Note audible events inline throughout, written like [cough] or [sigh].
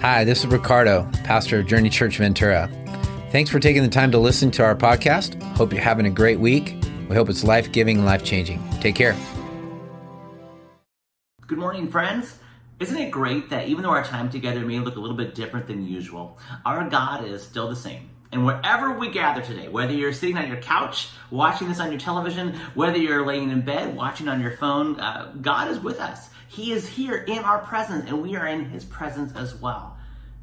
Hi, this is Ricardo, pastor of Journey Church Ventura. Thanks for taking the time to listen to our podcast. Hope you're having a great week. We hope it's life giving and life changing. Take care. Good morning, friends. Isn't it great that even though our time together may look a little bit different than usual, our God is still the same? And wherever we gather today, whether you're sitting on your couch watching this on your television, whether you're laying in bed watching on your phone, uh, God is with us. He is here in our presence, and we are in His presence as well.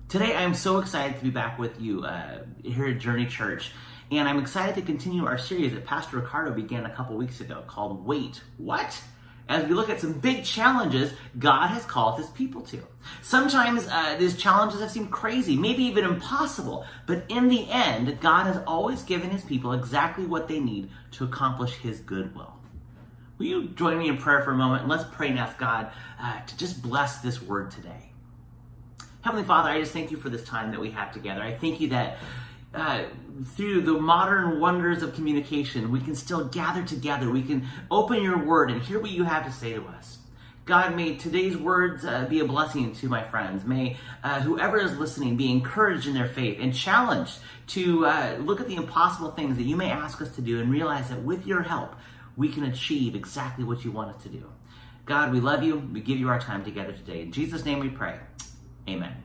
Today, I am so excited to be back with you uh, here at Journey Church. And I'm excited to continue our series that Pastor Ricardo began a couple weeks ago called Wait, What? As we look at some big challenges God has called his people to. Sometimes uh, these challenges have seemed crazy, maybe even impossible, but in the end, God has always given his people exactly what they need to accomplish his good will. Will you join me in prayer for a moment and let's pray and ask God uh, to just bless this word today. Heavenly Father, I just thank you for this time that we have together. I thank you that uh, through the modern wonders of communication, we can still gather together. We can open your word and hear what you have to say to us. God, may today's words uh, be a blessing to my friends. May uh, whoever is listening be encouraged in their faith and challenged to uh, look at the impossible things that you may ask us to do and realize that with your help, we can achieve exactly what you want us to do. God, we love you. We give you our time together today. In Jesus' name we pray. Amen.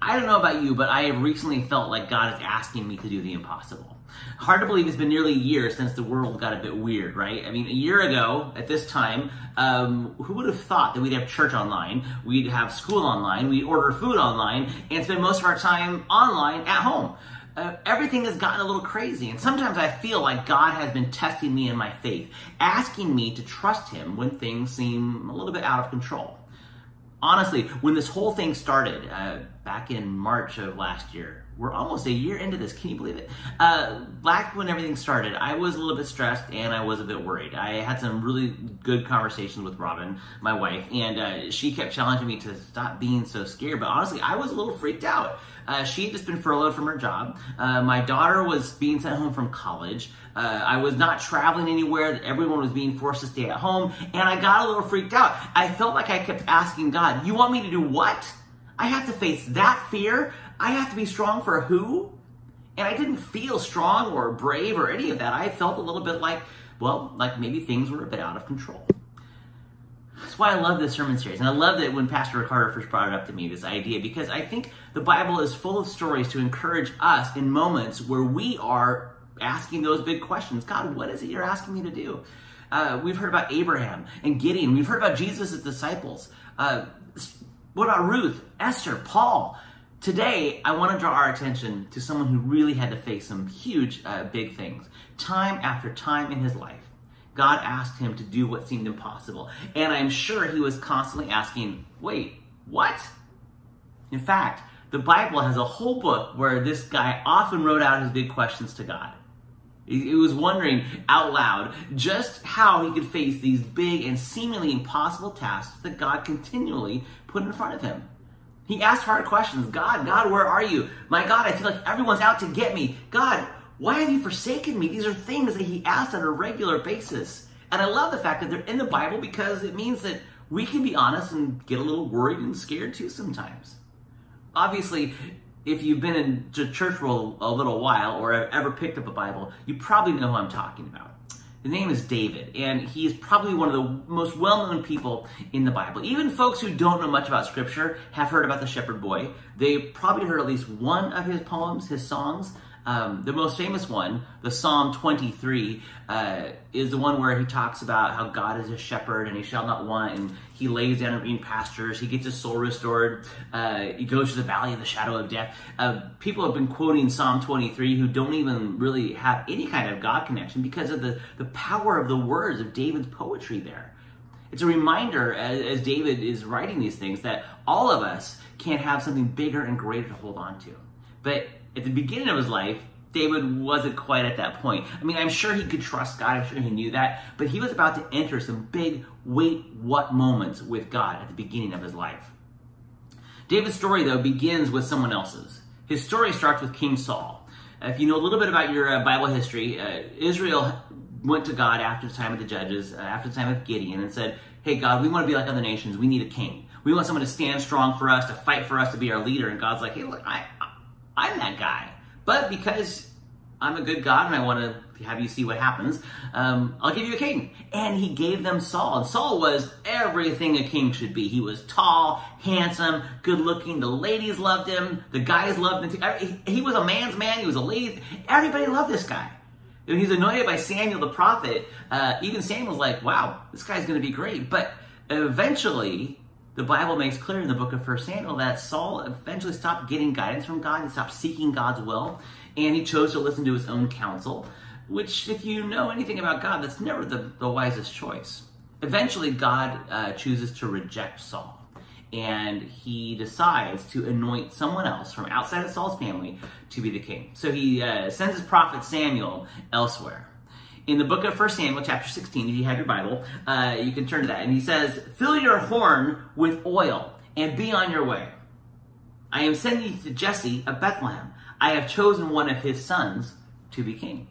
I don't know about you, but I have recently felt like God is asking me to do the impossible. Hard to believe it's been nearly a year since the world got a bit weird, right? I mean, a year ago at this time, um, who would have thought that we'd have church online, we'd have school online, we'd order food online, and spend most of our time online at home? Uh, everything has gotten a little crazy, and sometimes I feel like God has been testing me in my faith, asking me to trust Him when things seem a little bit out of control. Honestly, when this whole thing started uh, back in March of last year, we're almost a year into this. Can you believe it? Uh, back when everything started, I was a little bit stressed and I was a bit worried. I had some really good conversations with Robin, my wife, and uh, she kept challenging me to stop being so scared. But honestly, I was a little freaked out. Uh, she had just been furloughed from her job. Uh, my daughter was being sent home from college. Uh, I was not traveling anywhere. Everyone was being forced to stay at home. And I got a little freaked out. I felt like I kept asking God, You want me to do what? I have to face that fear. I have to be strong for who? And I didn't feel strong or brave or any of that. I felt a little bit like, well, like maybe things were a bit out of control. That's why I love this sermon series. And I love that when Pastor Ricardo first brought it up to me, this idea, because I think the Bible is full of stories to encourage us in moments where we are asking those big questions. God, what is it you're asking me to do? Uh, we've heard about Abraham and Gideon. We've heard about Jesus' disciples. Uh, what about Ruth, Esther, Paul? Today, I want to draw our attention to someone who really had to face some huge, uh, big things. Time after time in his life, God asked him to do what seemed impossible. And I'm sure he was constantly asking, wait, what? In fact, the Bible has a whole book where this guy often wrote out his big questions to God. He was wondering out loud just how he could face these big and seemingly impossible tasks that God continually put in front of him. He asked hard questions. God, God, where are you? My God, I feel like everyone's out to get me. God, why have you forsaken me? These are things that he asked on a regular basis. And I love the fact that they're in the Bible because it means that we can be honest and get a little worried and scared too sometimes. Obviously, if you've been in church for a little while or ever picked up a Bible, you probably know who I'm talking about. The name is David, and he is probably one of the most well known people in the Bible. Even folks who don't know much about Scripture have heard about the shepherd boy. They probably heard at least one of his poems, his songs. Um, the most famous one, the Psalm 23, uh, is the one where he talks about how God is a shepherd and he shall not want, and he lays down in green pastures. He gets his soul restored. Uh, he goes to the valley of the shadow of death. Uh, people have been quoting Psalm 23 who don't even really have any kind of God connection because of the, the power of the words of David's poetry there. It's a reminder as, as David is writing these things that all of us can have something bigger and greater to hold on to. But at the beginning of his life, David wasn't quite at that point. I mean, I'm sure he could trust God, I'm sure he knew that, but he was about to enter some big wait what moments with God at the beginning of his life. David's story, though, begins with someone else's. His story starts with King Saul. If you know a little bit about your uh, Bible history, uh, Israel went to God after the time of the judges, uh, after the time of Gideon, and said, Hey, God, we want to be like other nations. We need a king. We want someone to stand strong for us, to fight for us, to be our leader. And God's like, hey, look, I, I'm that guy. But because I'm a good God and I want to have you see what happens, um, I'll give you a king. And he gave them Saul. And Saul was everything a king should be. He was tall, handsome, good looking. The ladies loved him. The guys loved him. He was a man's man. He was a lady. Everybody loved this guy. When he's anointed by Samuel the prophet, uh, even Samuel's like, wow, this guy's going to be great. But eventually, the Bible makes clear in the book of 1 Samuel that Saul eventually stopped getting guidance from God. He stopped seeking God's will, and he chose to listen to his own counsel, which, if you know anything about God, that's never the, the wisest choice. Eventually, God uh, chooses to reject Saul and he decides to anoint someone else from outside of Saul's family to be the king. So he uh, sends his prophet Samuel elsewhere. In the book of 1 Samuel, chapter 16, if you have your Bible, uh, you can turn to that. And he says, Fill your horn with oil and be on your way. I am sending you to Jesse of Bethlehem. I have chosen one of his sons to be king.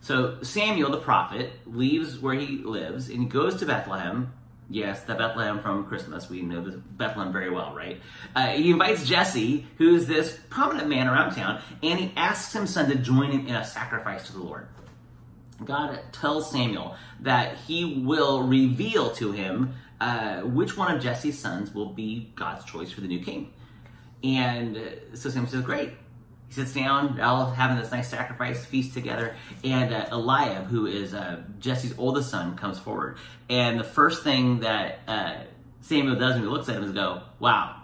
So Samuel the prophet leaves where he lives and goes to Bethlehem Yes, the Bethlehem from Christmas. We know this Bethlehem very well, right? Uh, he invites Jesse, who's this prominent man around town, and he asks his son to join him in a sacrifice to the Lord. God tells Samuel that he will reveal to him uh, which one of Jesse's sons will be God's choice for the new king. And uh, so Samuel says, Great, he sits down, all having this nice sacrifice feast together, and uh, Eliab, who is uh, Jesse's oldest son, comes forward. And the first thing that uh, Samuel does when he looks at him is go, "Wow,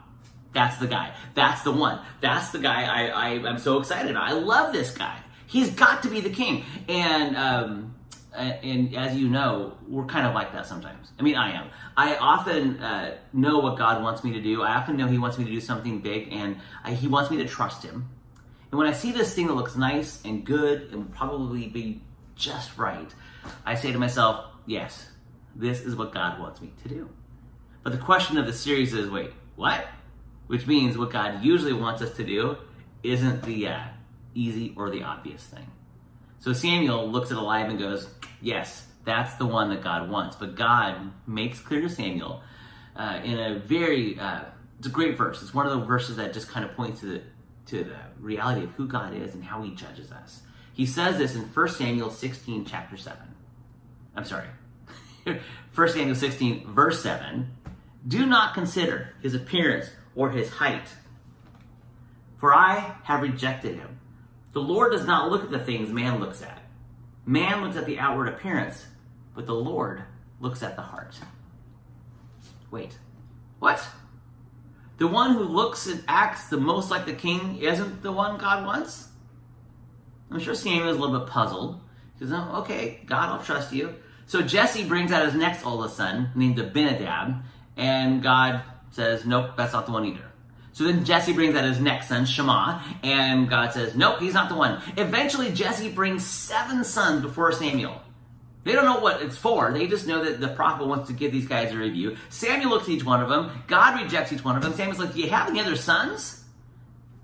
that's the guy. That's the one. That's the guy I, I am so excited. I love this guy. He's got to be the king." And um, and as you know, we're kind of like that sometimes. I mean, I am. I often uh, know what God wants me to do. I often know He wants me to do something big, and I, He wants me to trust Him. And when I see this thing that looks nice and good and will probably be just right, I say to myself, yes, this is what God wants me to do. But the question of the series is wait, what? Which means what God usually wants us to do isn't the uh, easy or the obvious thing. So Samuel looks at Eliab and goes, yes, that's the one that God wants. But God makes clear to Samuel uh, in a very, uh, it's a great verse. It's one of the verses that just kind of points to the, to the reality of who God is and how he judges us. He says this in 1 Samuel 16, chapter 7. I'm sorry. [laughs] 1 Samuel 16, verse 7. Do not consider his appearance or his height, for I have rejected him. The Lord does not look at the things man looks at. Man looks at the outward appearance, but the Lord looks at the heart. Wait, what? The one who looks and acts the most like the king isn't the one God wants? I'm sure Samuel is a little bit puzzled. He says, oh, okay, God, I'll trust you. So Jesse brings out his next oldest son, named Abinadab, and God says, nope, that's not the one either. So then Jesse brings out his next son, Shema, and God says, nope, he's not the one. Eventually, Jesse brings seven sons before Samuel. They don't know what it's for. They just know that the prophet wants to give these guys a review. Samuel looks at each one of them. God rejects each one of them. Samuel's like, Do you have any other sons?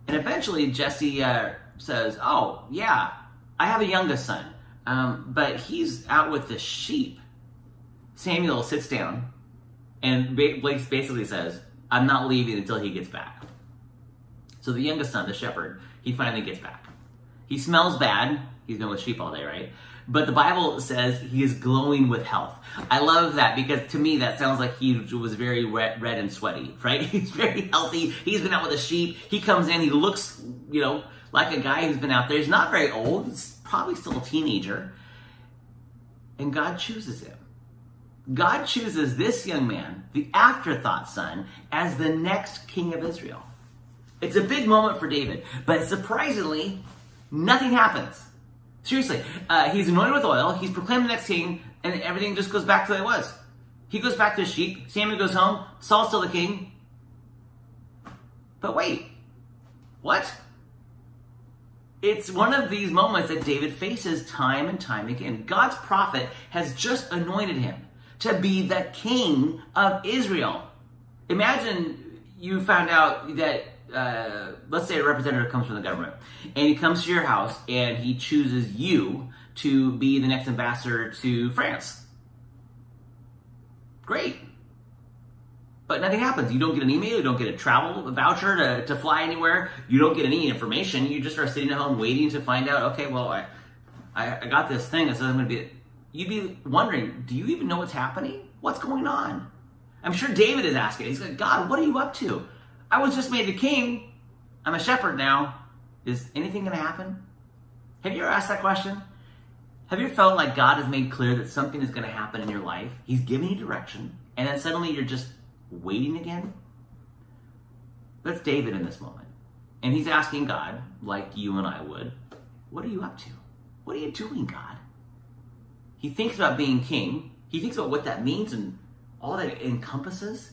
And eventually Jesse uh, says, Oh, yeah, I have a youngest son, um, but he's out with the sheep. Samuel sits down and Blake basically says, I'm not leaving until he gets back. So the youngest son, the shepherd, he finally gets back. He smells bad. He's been with sheep all day, right? but the Bible says he is glowing with health. I love that because to me that sounds like he was very red, red and sweaty, [laughs] right? He's very healthy. He's been out with the sheep. He comes in, he looks, you know, like a guy who's been out there. He's not very old. He's probably still a teenager. And God chooses him. God chooses this young man, the afterthought son, as the next king of Israel. It's a big moment for David, but surprisingly, nothing happens. Seriously, uh, he's anointed with oil. He's proclaimed the next king, and everything just goes back to the way it was. He goes back to his sheep. Samuel goes home. Saul's still the king. But wait, what? It's one of these moments that David faces time and time again. God's prophet has just anointed him to be the king of Israel. Imagine you found out that uh, let's say a representative comes from the government and he comes to your house and he chooses you to be the next ambassador to France. Great. But nothing happens. You don't get an email, you don't get a travel voucher to, to fly anywhere, you don't get any information. You just are sitting at home waiting to find out, okay, well, I, I, got this thing that says I'm going to be. You'd be wondering, do you even know what's happening? What's going on? I'm sure David is asking. He's like, God, what are you up to? I was just made a king. I'm a shepherd now. Is anything going to happen? Have you ever asked that question? Have you ever felt like God has made clear that something is going to happen in your life? He's giving you direction, and then suddenly you're just waiting again? That's David in this moment. And he's asking God, like you and I would, What are you up to? What are you doing, God? He thinks about being king. He thinks about what that means and all that encompasses.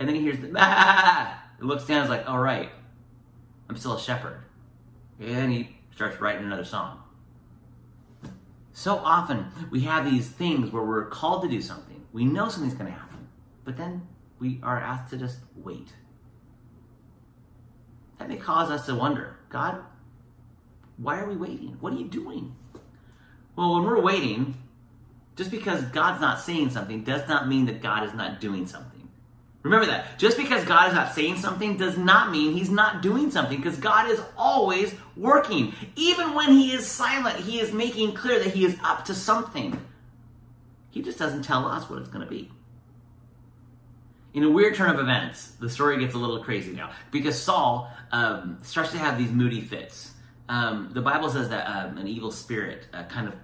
And then he hears the, [laughs] ah! Looks down and is like, All right, I'm still a shepherd. And he starts writing another song. So often we have these things where we're called to do something. We know something's going to happen, but then we are asked to just wait. That may cause us to wonder God, why are we waiting? What are you doing? Well, when we're waiting, just because God's not saying something does not mean that God is not doing something. Remember that. Just because God is not saying something does not mean he's not doing something because God is always working. Even when he is silent, he is making clear that he is up to something. He just doesn't tell us what it's going to be. In a weird turn of events, the story gets a little crazy now because Saul um, starts to have these moody fits. Um, the Bible says that um, an evil spirit uh, kind of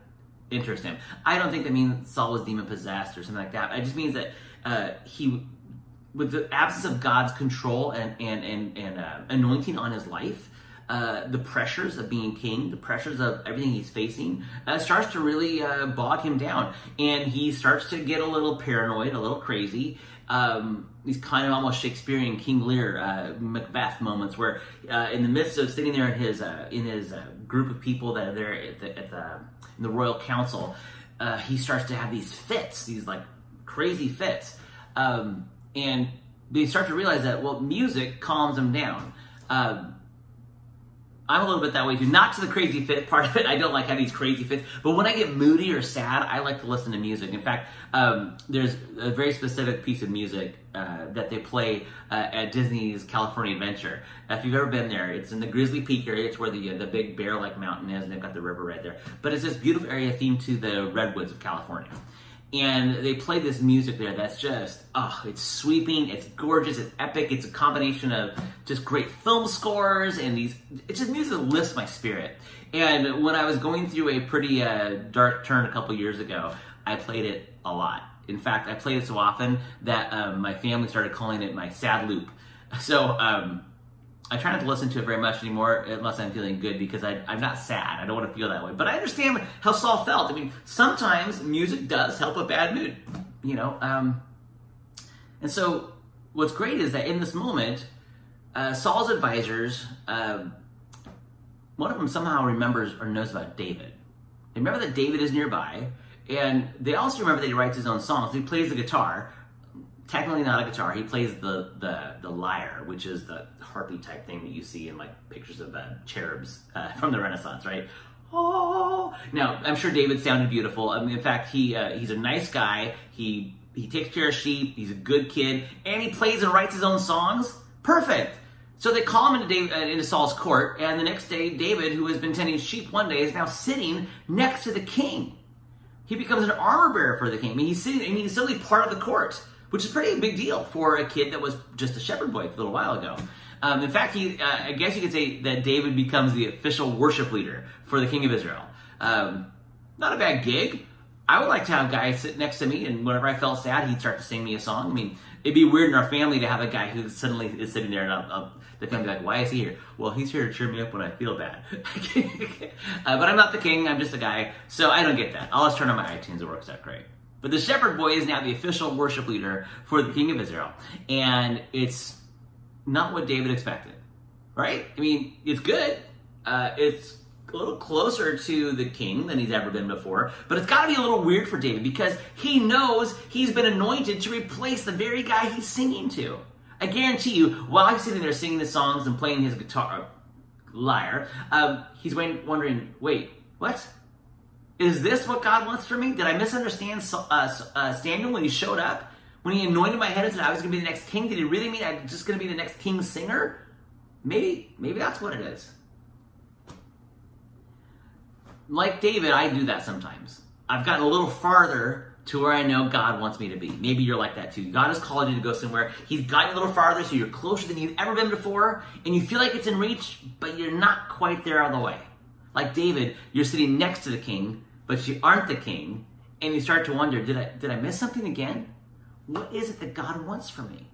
enters him. I don't think that means Saul was demon possessed or something like that. It just means that uh, he with the absence of God's control and and and, and uh, anointing on his life, uh, the pressures of being king, the pressures of everything he's facing, uh, starts to really uh, bog him down, and he starts to get a little paranoid, a little crazy. Um, these kind of almost Shakespearean King Lear, uh, Macbeth moments, where uh, in the midst of sitting there in his in his group of people that are there at the, at the in the royal council, he starts to have these fits, these like crazy fits. Um, and they start to realize that well, music calms them down. Um, I'm a little bit that way too. Not to the crazy fit part of it. I don't like having these crazy fits. But when I get moody or sad, I like to listen to music. In fact, um, there's a very specific piece of music uh, that they play uh, at Disney's California Adventure. If you've ever been there, it's in the Grizzly Peak area. It's where the uh, the big bear-like mountain is, and they've got the river right there. But it's this beautiful area themed to the redwoods of California and they play this music there that's just oh it's sweeping it's gorgeous it's epic it's a combination of just great film scores and these it's just music that lifts my spirit. And when i was going through a pretty uh, dark turn a couple years ago i played it a lot. In fact i played it so often that um, my family started calling it my sad loop. [laughs] So um, I try not to listen to it very much anymore unless I'm feeling good because I, am not sad. I don't want to feel that way. But I understand how Saul felt. I mean, sometimes music does help a bad mood, you know. Um, and so what's great is that in this moment, uh, Saul's advisors, uh, one of them somehow remembers or knows about David. They remember that David is nearby, and they also remember that he writes his own songs. He plays the guitar, technically not a guitar. He plays the the the lyre, which is the harpy type thing that you see in like pictures of uh, cherubs uh, [laughs] from the Renaissance, right? Oh, now I'm sure David sounded beautiful. I mean, in fact, he uh, he's a nice guy. He he takes care of sheep. He's a good kid, and he plays and writes his own songs. Perfect. So they call him into, David, uh, into Saul's court, and the next day, David, who has been tending sheep one day, is now sitting next to the king. He becomes an armor bearer for the king. I mean, he's sitting, I mean, he's suddenly part of the court which is pretty big deal for a kid that was just a shepherd boy a little while ago. Um, in fact, he, uh, I guess you could say that David becomes the official worship leader for the king of Israel. Um, not a bad gig. I would like to have guys sit next to me, and whenever I felt sad, he'd start to sing me a song. I mean, it'd be weird in our family to have a guy who suddenly is sitting there, and I'll, I'll, the family like, "Why is he here?" Well, he's here to cheer me up when I feel bad. [laughs] uh, but I'm not the king; I'm just a guy, so I don't get that. I'll just turn on my iTunes; it works out great. But the shepherd boy is now the official worship leader for the king of Israel. And it's not what David expected, right? I mean, it's good. Uh, it's a little closer to the king than he's ever been before, but it's got to be a little weird for David because he knows he's been anointed to replace the very guy he's singing to. I guarantee you, while he's sitting there singing the songs and playing his guitar, uh, lyre, um, he's wondering, wait, what? Is this what God wants for me? Did I misunderstand uh, uh, Samuel when he showed up? When he anointed my head and said I was going to be the next king, did he really mean I'm just going to be the next king singer? Maybe, maybe that's what it is. Like David, I do that sometimes. I've gotten a little farther to where I know God wants me to be. Maybe you're like that too. God has called you to go somewhere. He's got you a little farther, so you're closer than you've ever been before, and you feel like it's in reach, but you're not quite there all the way. Like David, you're sitting next to the king, but you aren't the king, and you start to wonder, did I did I miss something again? What is it that God wants from me?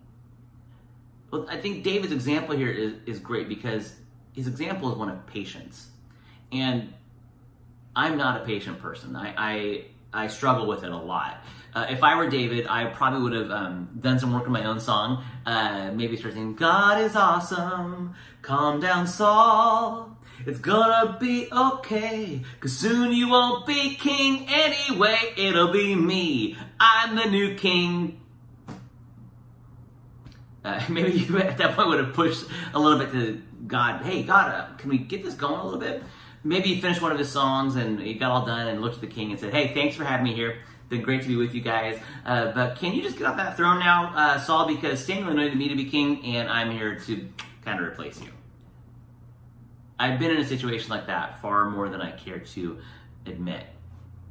Well, I think David's example here is, is great because his example is one of patience. And I'm not a patient person. I, I I struggle with it a lot. Uh, if I were David, I probably would have um, done some work on my own song. Uh, maybe start singing, God is awesome, calm down, Saul. It's gonna be okay, cause soon you won't be king anyway. It'll be me. I'm the new king. Uh, [laughs] maybe you at that point would have pushed a little bit to God, hey, God, uh, can we get this going a little bit? maybe he finished one of his songs and he got all done and looked at the king and said, Hey, thanks for having me here. Been great to be with you guys. Uh, but can you just get off that throne now, uh, Saul? Because Samuel anointed me to be king and I'm here to kind of replace you. I've been in a situation like that far more than I care to admit,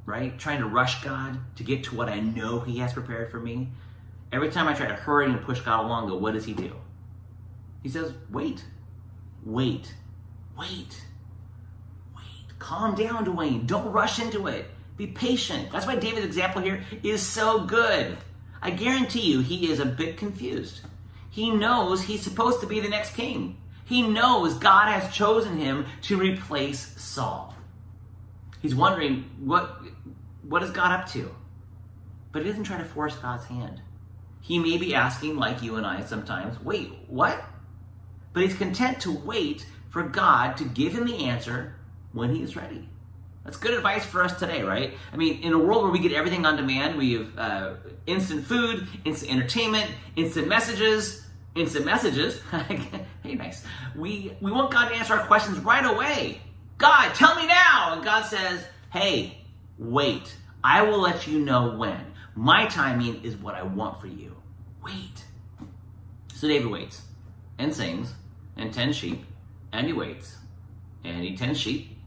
right? Trying to rush God to get to what I know He has prepared for me. Every time I try to hurry and push God along, go, what does He do? He says, wait, wait, wait, wait. Calm down, Dwayne. Don't rush into it. Be patient. That's why David's example here is so good. I guarantee you he is a bit confused. He knows he's supposed to be the next king. He knows God has chosen him to replace Saul. He's wondering what what is God up to? But he doesn't try to force God's hand. He may be asking, like you and I sometimes, wait, what? But he's content to wait for God to give him the answer when he is ready. That's good advice for us today, right? I mean, in a world where we get everything on demand, we have uh, instant food, instant entertainment, instant messages, instant messages. [laughs] hey, nice. We we want God to answer our questions right away. God, tell me now. And God says, Hey, wait. I will let you know when. My timing is what I want for you. Wait. So David waits and sings and tends sheep, and he waits and he tends sheep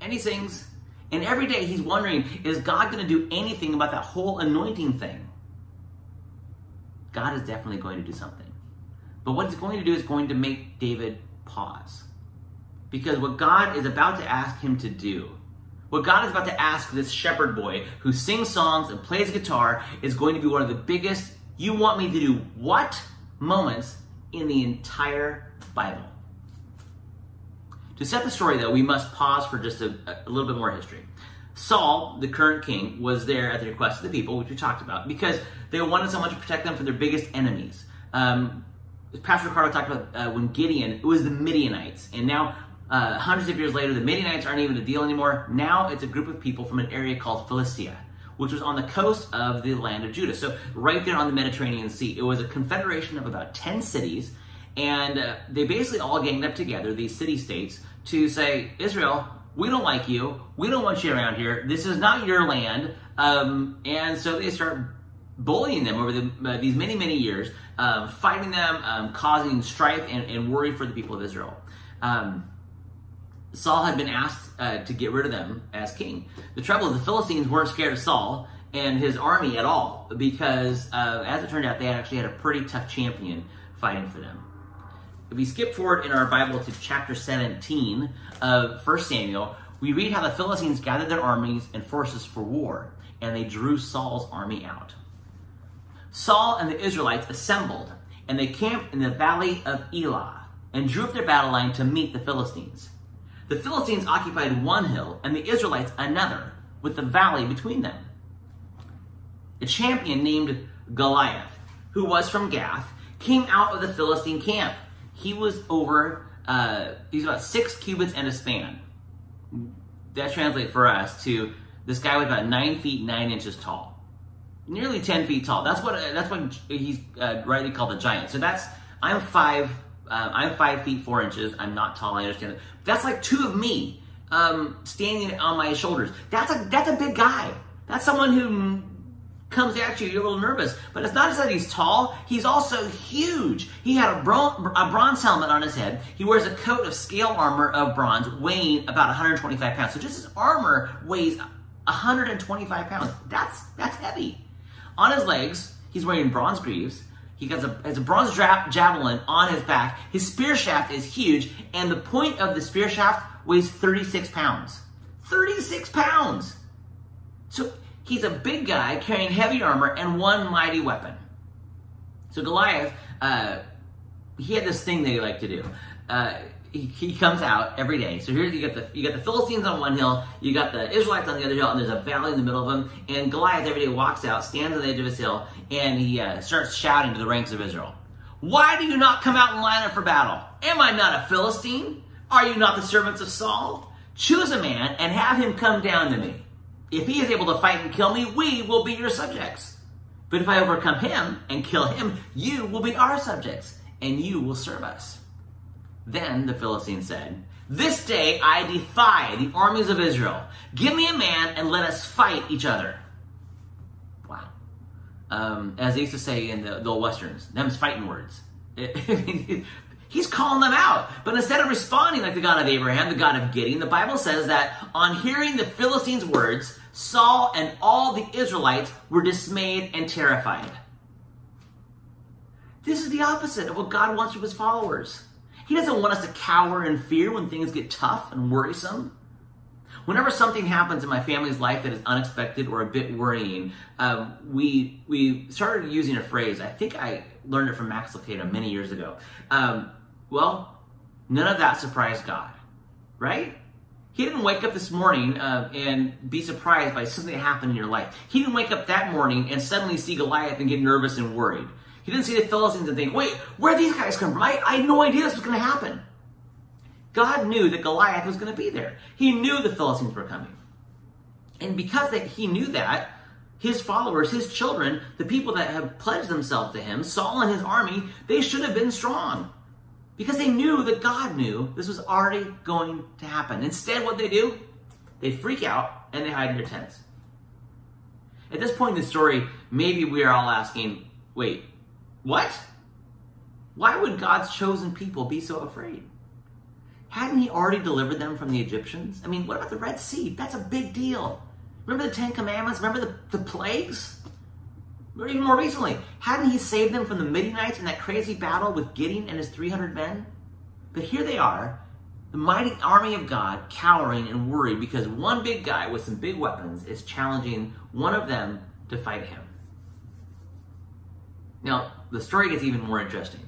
and he sings. And every day he's wondering, is God going to do anything about that whole anointing thing? God is definitely going to do something. But what it's going to do is going to make David pause. Because what God is about to ask him to do, what God is about to ask this shepherd boy who sings songs and plays guitar is going to be one of the biggest, you want me to do what moments in the entire Bible. To set the story, though, we must pause for just a, a, little bit more history. Saul, the current king, was there at the request of the people, which we talked about, because they wanted someone to protect them from their biggest enemies. Um, Pastor Ricardo talked about uh, when Gideon, it was the Midianites, and now uh, hundreds of years later, the Midianites aren't even a deal anymore. Now it's a group of people from an area called Philistia, which was on the coast of the land of Judah. So right there on the Mediterranean Sea, it was a confederation of about ten cities and uh, they basically all ganged up together, these city states, to say, Israel, we don't like you. We don't want you around here. This is not your land. Um, and so they start bullying them over the, uh, these many, many years, um, fighting them, um, causing strife and, and, worry for the people of Israel. Um, Saul had been asked uh, to get rid of them as king. The trouble is, the Philistines weren't scared of Saul and his army at all because, uh, as it turned out, they actually had a pretty tough champion fighting for them. If we skip forward in our Bible to chapter 17 of 1 Samuel, we read how the Philistines gathered their armies and forces for war, and they drew Saul's army out. Saul and the Israelites assembled, and they camped in the valley of Elah, and drew up their battle line to meet the Philistines. The Philistines occupied one hill, and the Israelites another, with the valley between them. A champion named Goliath, who was from Gath, came out of the Philistine camp he was over, uh, he's about six cubits and a span. That translates for us to this guy was about nine feet nine inches tall, nearly ten feet tall. That's what that's what he's uh, rightly called a giant. So that's I'm five uh, I'm five feet four inches. I'm not tall. I understand. That. That's like two of me um, standing on my shoulders. That's a that's a big guy. That's someone who comes at you, you're a little nervous. But it's not just that he's tall, he's also huge. He had a, a bronze helmet on his head. He wears a coat of scale armor of bronze, weighing about 125 pounds. So just his armor weighs 125 pounds. That's that's heavy. On his legs, he's wearing bronze greaves. He has a, has a bronze javelin on his back. His spear shaft is huge, and the point of the spear shaft weighs 36 pounds. 36 pounds! So he's a big guy carrying heavy armor and one mighty weapon. So Goliath, uh, he had this thing that he liked to do. Uh, he, comes out every day. So here you got the you got the Philistines on one hill, you got the Israelites on the other hill, and there's a valley in the middle of them. And Goliath every day walks out, stands on the edge of his hill, and he uh, starts shouting to the ranks of Israel. Why do you not come out and line up for battle? Am I not a Philistine? Are you not the servants of Saul? Choose a man and have him come down to me. If he is able to fight and kill me, we will be your subjects. But if I overcome him and kill him, you will be our subjects, and you will serve us. Then the Philistine said, This day I defy the armies of Israel. Give me a man and let us fight each other. Wow. Um, as they used to say in the, the old westerns, them's fighting words. [laughs] He's calling them out. But instead of responding like the God of Abraham, the God of Gideon, the Bible says that on hearing the Philistines' words, Saul and all the Israelites were dismayed and terrified. This is the opposite of what God wants from his followers. He doesn't want us to cower in fear when things get tough and worrisome. Whenever something happens in my family's life that is unexpected or a bit worrying, um, we we started using a phrase. I think I learned it from Max Lucado many years ago. Um, well, none of that surprised God, right? He didn't wake up this morning uh, and be surprised by something that happened in your life. He didn't wake up that morning and suddenly see Goliath and get nervous and worried. He didn't see the Philistines and think, wait, where these guys come from? I, I had no idea this was going to happen. God knew that Goliath was going to be there. He knew the Philistines were coming. And because that he knew that, his followers, his children, the people that have pledged themselves to him, Saul and his army, they should have been strong because they knew that God knew this was already going to happen. Instead, what they do, they freak out and they hide in their tents. At this point in the story, maybe we are all asking, wait, what? Why would God's chosen people be so afraid? Hadn't he already delivered them from the Egyptians? I mean, what about the Red Sea? That's a big deal. Remember the Ten Commandments? Remember the, the plagues? Or even more recently, hadn't he saved them from the Midianites in that crazy battle with Gideon and his 300 men? But here they are, the mighty army of God, cowering and worried because one big guy with some big weapons is challenging one of them to fight him. Now, the story gets even more interesting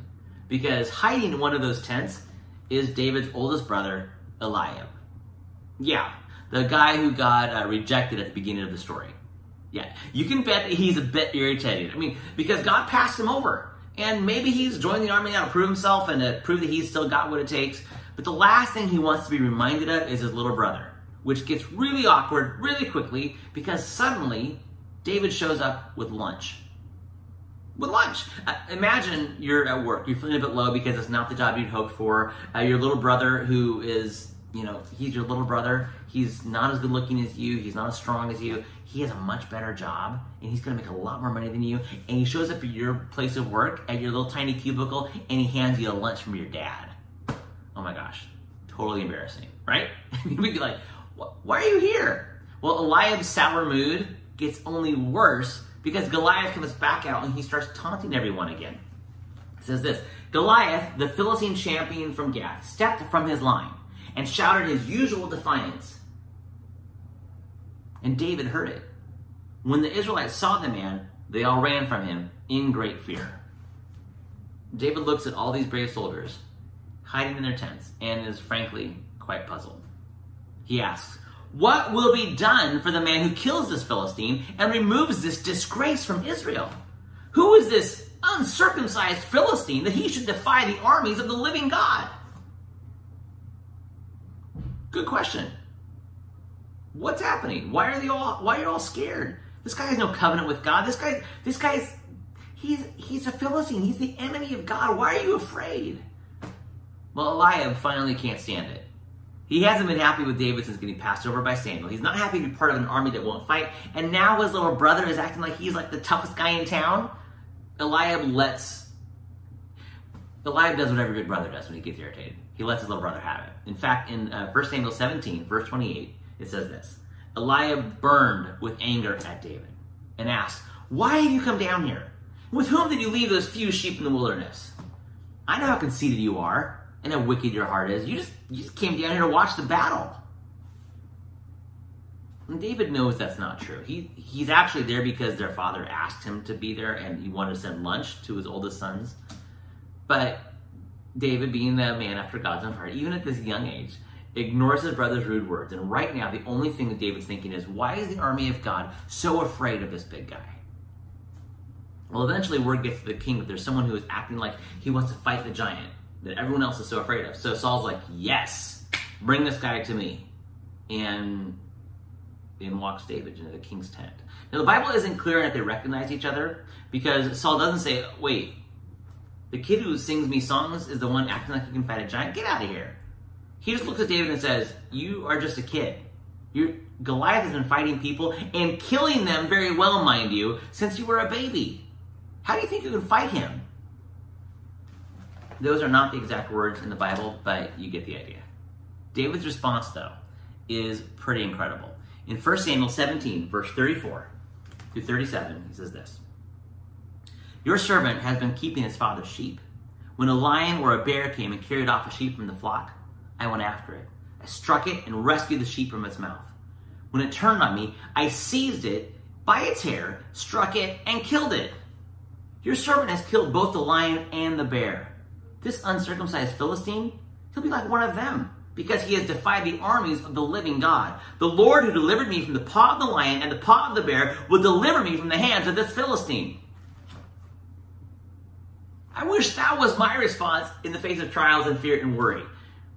because hiding in one of those tents is David's oldest brother, Eliab. Yeah, the guy who got uh, rejected at the beginning of the story. Yeah, you can bet that he's a bit irritated. I mean, because God passed him over. And maybe he's joined the army now to prove himself and to prove that he's still got what it takes. But the last thing he wants to be reminded of is his little brother, which gets really awkward really quickly because suddenly David shows up with lunch. With lunch. Uh, imagine you're at work, you're feeling a bit low because it's not the job you'd hoped for. Uh, your little brother, who is, you know, he's your little brother, he's not as good looking as you, he's not as strong as you, he has a much better job and he's gonna make a lot more money than you. And he shows up at your place of work at your little tiny cubicle and he hands you a lunch from your dad. Oh my gosh, totally embarrassing, right? [laughs] We'd be like, why are you here? Well, Eliab's sour mood gets only worse because Goliath comes back out and he starts taunting everyone again. It says this Goliath, the Philistine champion from Gath, stepped from his line and shouted his usual defiance and David heard it. When the Israelites saw the man, they all ran from him in great fear. David looks at all these brave soldiers hiding in their tents and is frankly quite puzzled. He asks, What will be done for the man who kills this Philistine and removes this disgrace from Israel? Who is this uncircumcised Philistine that he should defy the armies of the living God? Good question. What's happening? Why are they all why are you all scared? This guy has no covenant with God. This guy this guy's he's he's a Philistine. He's the enemy of God. Why are you afraid? Well, Eliab finally can't stand it. He hasn't been happy with David since getting passed over by Samuel. He's not happy to be part of an army that won't fight. And now his little brother is acting like he's like the toughest guy in town. Eliab lets Eliab does whatever good brother does when he gets irritated. He lets his little brother have it. In fact, in uh, 1 Samuel 17, verse 28, it says this Eliab burned with anger at David and asked, Why have you come down here? With whom did you leave those few sheep in the wilderness? I know how conceited you are and how wicked your heart is. You just, you just came down here to watch the battle. And David knows that's not true. He, he's actually there because their father asked him to be there and he wanted to send lunch to his oldest sons. But David, being the man after God's own heart, even at this young age, ignores his brother's rude words. And right now, the only thing that David's thinking is, why is the army of God so afraid of this big guy? Well, eventually, word gets to the king that there's someone who is acting like he wants to fight the giant that everyone else is so afraid of. So Saul's like, yes, bring this guy to me. And in walks David into the king's tent. Now, the Bible isn't clear if they recognize each other because Saul doesn't say, wait, the kid who sings me songs is the one acting like he can fight a giant. Get out of here. He just looks at David and says, You are just a kid. you Goliath has been fighting people and killing them very well, mind you, since you were a baby. How do you think you can fight him? Those are not the exact words in the Bible, but you get the idea. David's response, though, is pretty incredible. In 1 Samuel 17, verse 34 through 37, he says this Your servant has been keeping his father's sheep. When a lion or a bear came and carried off a sheep from the flock, I went after it. I struck it and rescued the sheep from its mouth. When it turned on me, I seized it by its hair, struck it, and killed it. Your servant has killed both the lion and the bear. This uncircumcised Philistine, he'll be like one of them, because he has defied the armies of the living God. The Lord who delivered me from the paw of the lion and the paw of the bear will deliver me from the hands of this Philistine. I wish that was my response in the face of trials and fear and worry,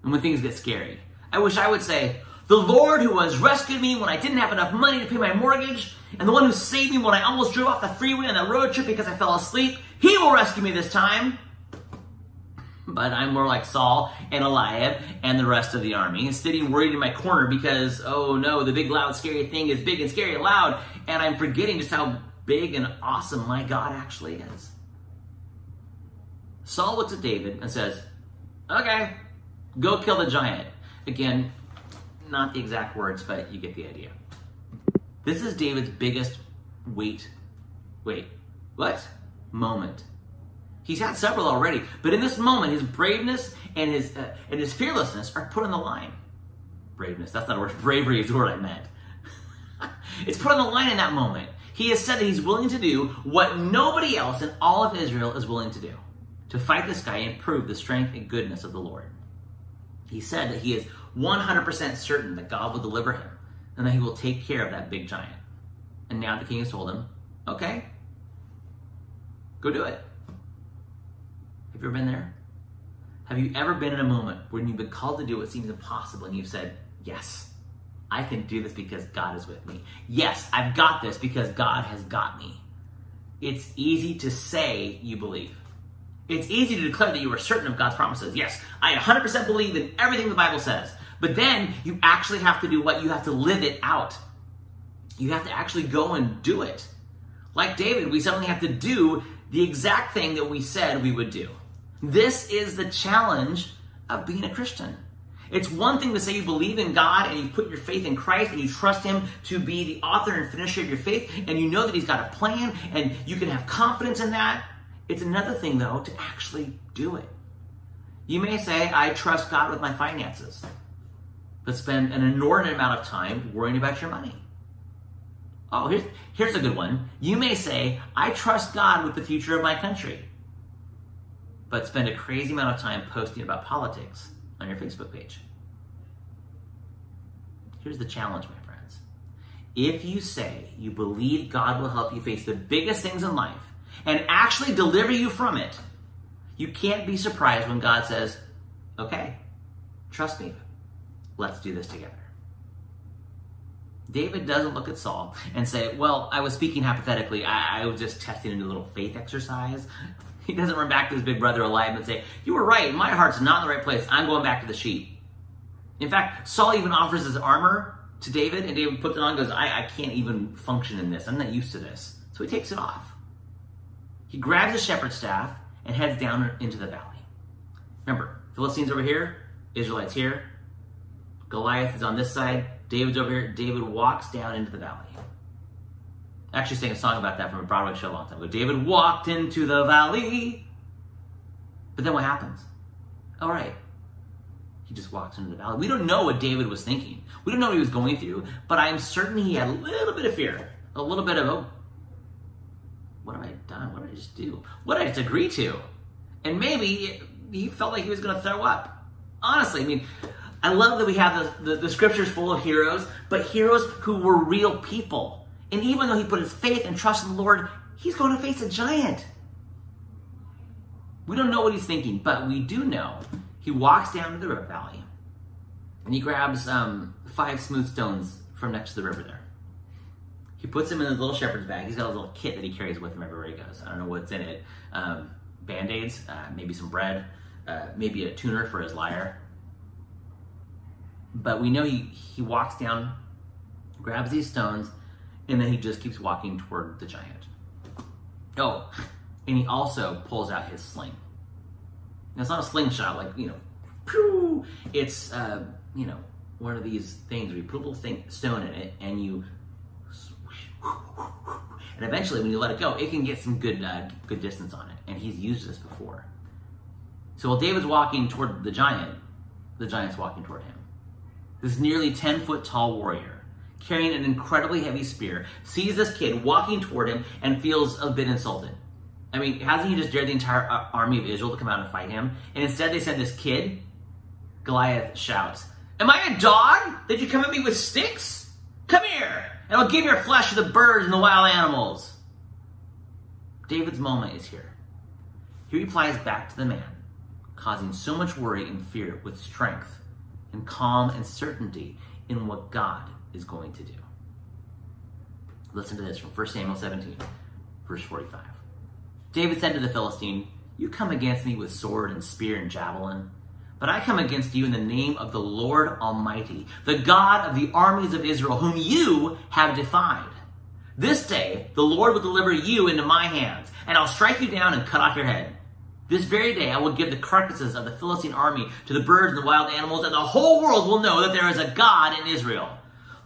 and when things get scary. I wish I would say, the Lord who has rescued me when I didn't have enough money to pay my mortgage, and the one who saved me when I almost drove off the freeway on that road trip because I fell asleep, he will rescue me this time but I'm more like Saul and Eliab and the rest of the army, sitting worried in my corner because, oh no, the big, loud, scary thing is big and scary and loud, and I'm forgetting just how big and awesome my God actually is. Saul looks at David and says, Okay, go kill the giant. Again, not the exact words, but you get the idea. This is David's biggest wait, wait, what? Moment He's had several already, but in this moment, his braveness and his uh, and his fearlessness are put on the line. Braveness, that's not a word. [laughs] Bravery is the word I meant. [laughs] it's put on the line in that moment. He has said that he's willing to do what nobody else in all of Israel is willing to do to fight this guy and prove the strength and goodness of the Lord. He said that he is 100% certain that God will deliver him and that he will take care of that big giant. And now the king has told him, okay, go do it. Have you ever been there? Have you ever been in a moment when you've been called to do what seems impossible and you've said, Yes, I can do this because God is with me. Yes, I've got this because God has got me. It's easy to say you believe. It's easy to declare that you are certain of God's promises. Yes, I 100% believe in everything the Bible says. But then you actually have to do what? You have to live it out. You have to actually go and do it. Like David, we suddenly have to do the exact thing that we said we would do. This is the challenge of being a Christian. It's one thing to say you believe in God and you put your faith in Christ and you trust Him to be the author and finisher of your faith and you know that He's got a plan and you can have confidence in that. It's another thing, though, to actually do it. You may say, I trust God with my finances, but spend an inordinate amount of time worrying about your money. Oh, here's, here's a good one. You may say, I trust God with the future of my country but spend a crazy amount of time posting about politics on your Facebook page. Here's the challenge, my friends. If you say you believe God will help you face the biggest things in life and actually deliver you from it, you can't be surprised when God says, okay, trust me, let's do this together. David doesn't look at Saul and say, Well, I was speaking hypothetically. I, I was just testing a little faith exercise. He doesn't run back to his big brother Eliab and say, You were right. My heart's not in the right place. I'm going back to the sheep. In fact, Saul even offers his armor to David, and David puts it on goes, I, I can't even function in this. I'm not used to this. So he takes it off. He grabs a shepherd's staff and heads down into the valley. Remember, Philistines over here, Israelites here, Goliath is on this side, David's over here. David walks down into the valley. I actually sang a song about that from a Broadway show a long time ago. David walked into the valley. But then what happens? All right. He just walks into the valley. We don't know what David was thinking. We don't know what he was going through, but I'm certain he had a little bit of fear. A little bit of, oh, what have I done? What did I just do? What did I just agree to? And maybe he felt like he was going to throw up. Honestly, I mean, I love that we have the, the, the, scriptures full of heroes, but heroes who were real people. And even though he put his faith and trust in the Lord, he's going to face a giant. We don't know what he's thinking, but we do know he walks down to the river valley and he grabs um, five smooth stones from next to the river there. He puts them in his little shepherd's bag. He's got a little kit that he carries with him everywhere he goes. I don't know what's in it. Um, Band aids, uh, maybe some bread, uh, maybe a tuner for his lyre. But we know he, he walks down, grabs these stones, and then he just keeps walking toward the giant. Oh, and he also pulls out his sling. Now, it's not a slingshot like, you know, pew! It's, uh, you know, one of these things where you put a little thing, stone in it and you and eventually when you let it go it can get some good uh, good distance on it and he's used this before so while david's walking toward the giant the giant's walking toward him this nearly 10 foot tall warrior carrying an incredibly heavy spear sees this kid walking toward him and feels a bit insulted i mean hasn't he just dared the entire uh, army of israel to come out and fight him and instead they send this kid goliath shouts am i a dog that you come at me with sticks come here and I'll give your flesh to the birds and the wild animals. David's moment is here. He replies back to the man, causing so much worry and fear with strength and calm and certainty in what God is going to do. Listen to this from 1 Samuel 17, verse 45. David said to the Philistine, You come against me with sword and spear and javelin but I come against you in the name of the Lord Almighty, the God of the armies of Israel, whom you have defied. This day the Lord will deliver you into my hands, and I'll strike you down and cut off your head. This very day I will give the carcasses of the Philistine army to the birds and the wild animals, and the whole world will know that there is a God in Israel.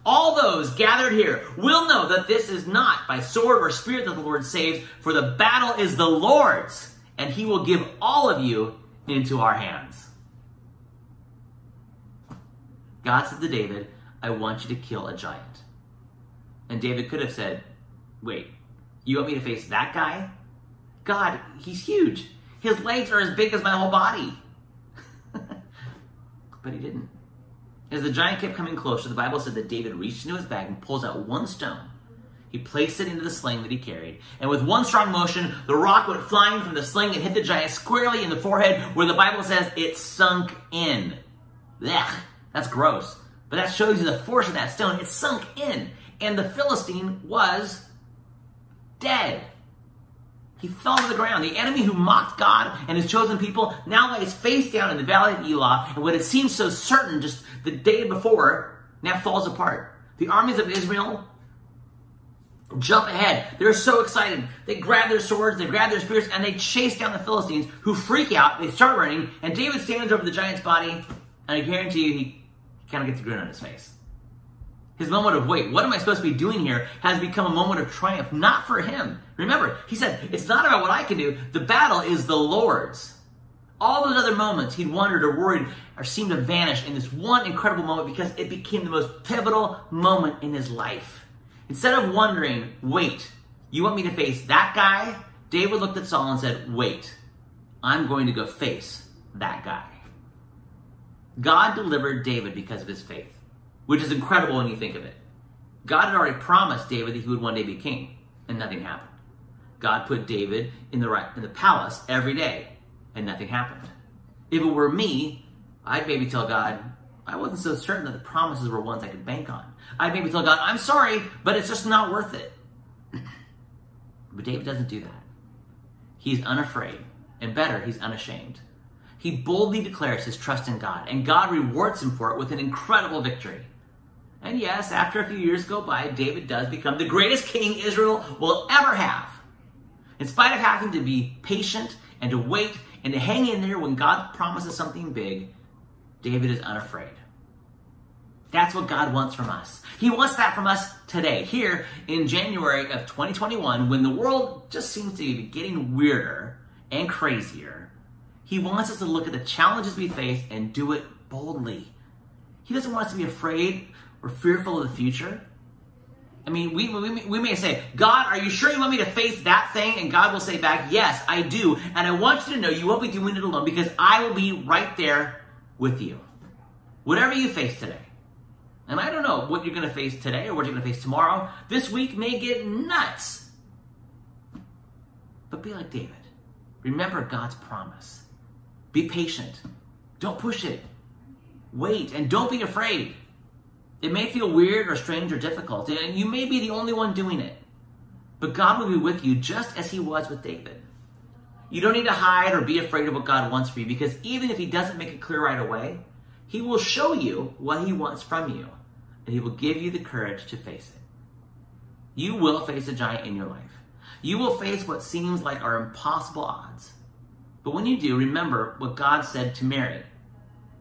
All those gathered here will know that this is not by sword or spear that the Lord saves, for the battle is the Lord's, and he will give all of you into our hands. God said to David, I want you to kill a giant. And David could have said, Wait, you want me to face that guy? God, he's huge. His legs are as big as my whole body. [laughs] but he didn't. As the giant kept coming closer, the Bible said that David reached into his bag and pulls out one stone. He placed it into the sling that he carried, and with one strong motion, the rock went flying from the sling and hit the giant squarely in the forehead, where the Bible says it sunk in. Blech. That's gross. But that shows you the force of that stone. It sunk in, and the Philistine was dead. He fell to the ground. The enemy who mocked God and his chosen people now lays face down in the valley of Elah, and what had seemed so certain just the day before now falls apart. The armies of Israel jump ahead. They're so excited. They grab their swords, they grab their spears, and they chase down the Philistines, who freak out. They start running, and David stands over the giant's body, and I guarantee you he kind of gets a grin on his face. His moment of, wait, what am I supposed to be doing here has become a moment of triumph, not for him. Remember, he said, it's not about what I can do, the battle is the Lord's. All those other moments he'd wondered or worried or seemed to vanish in this one incredible moment because it became the most pivotal moment in his life. Instead of wondering, wait, you want me to face that guy? David looked at Saul and said, wait, I'm going to go face that guy. God delivered David because of his faith, which is incredible when you think of it. God had already promised David that he would one day be king, and nothing happened. God put David in the right in the palace every day, and nothing happened. If it were me, I'd maybe tell God, I wasn't so certain that the promises were ones I could bank on. I'd maybe tell God, I'm sorry, but it's just not worth it. [clears throat] but David doesn't do that. He's unafraid, and better, he's unashamed. he boldly declares his trust in God, and God rewards him for it with an incredible victory. And yes, after a few years go by, David does become the greatest king Israel will ever have. In spite of having to be patient and to wait and to hang in there when God promises something big, David is unafraid. That's what God wants from us. He wants that from us today, here in January of 2021, when the world just seems to be getting weirder and crazier. He wants us to look at the challenges we face and do it boldly. He doesn't want us to be afraid or fearful of the future. I mean, we, we, we may say, God, are you sure you want me to face that thing? And God will say back, Yes, I do. And I want you to know you won't be doing it alone because I will be right there with you. Whatever you face today. And I don't know what you're going to face today or what you're going to face tomorrow. This week may get nuts. But be like David. Remember God's promise. Be patient. Don't push it. Wait and don't be afraid. It may feel weird or strange or difficult, and you may be the only one doing it. But God will be with you just as He was with David. You don't need to hide or be afraid of what God wants for you because even if He doesn't make it clear right away, He will show you what He wants from you, and He will give you the courage to face it. You will face a giant in your life. You will face what seems like are impossible odds. But when you do, remember what God said to Mary.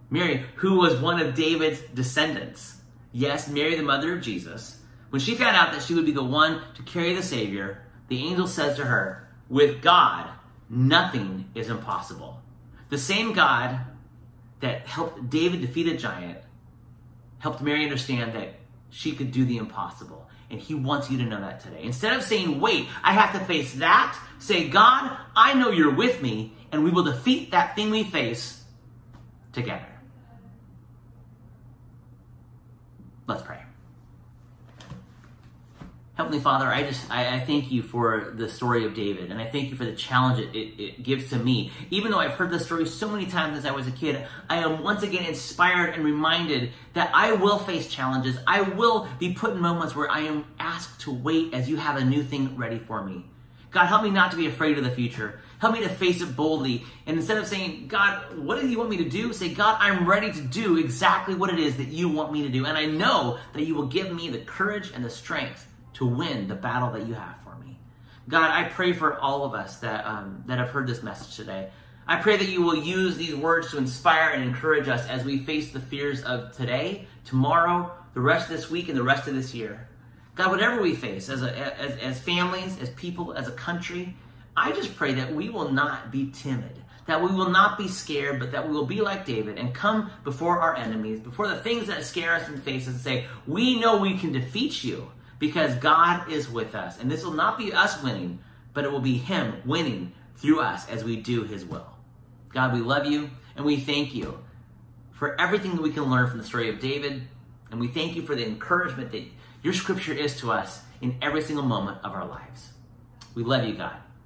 Mary, who was one of David's descendants. Yes, Mary, the mother of Jesus. When she found out that she would be the one to carry the Savior, the angel says to her, With God, nothing is impossible. The same God that helped David defeat a giant helped Mary understand that she could do the impossible. And he wants you to know that today. Instead of saying, wait, I have to face that, say, God, I know you're with me, and we will defeat that thing we face together. Let's pray. Heavenly Father, I just I, I, thank you for the story of David, and I thank you for the challenge it, it, it, gives to me. Even though I've heard this story so many times as I was a kid, I am once again inspired and reminded that I will face challenges. I will be put in moments where I am asked to wait as you have a new thing ready for me. God, help me not to be afraid of the future. Help me to face it boldly. And instead of saying, God, what do you want me to do? Say, God, I'm ready to do exactly what it is that you want me to do. And I know that you will give me the courage and the strength to win the battle that you have for me. God, I pray for all of us that, um, that have heard this message today. I pray that you will use these words to inspire and encourage us as we face the fears of today, tomorrow, the rest of this week, and the rest of this year. God, whatever we face as, a, as, as families, as people, as a country, I just pray that we will not be timid, that we will not be scared, but that we will be like David and come before our enemies, before the things that scare us in the face, and say, We know we can defeat you because God is with us. And this will not be us winning, but it will be Him winning through us as we do His will. God, we love you and we thank you for everything that we can learn from the story of David. And we thank you for the encouragement that your scripture is to us in every single moment of our lives. We love you, God.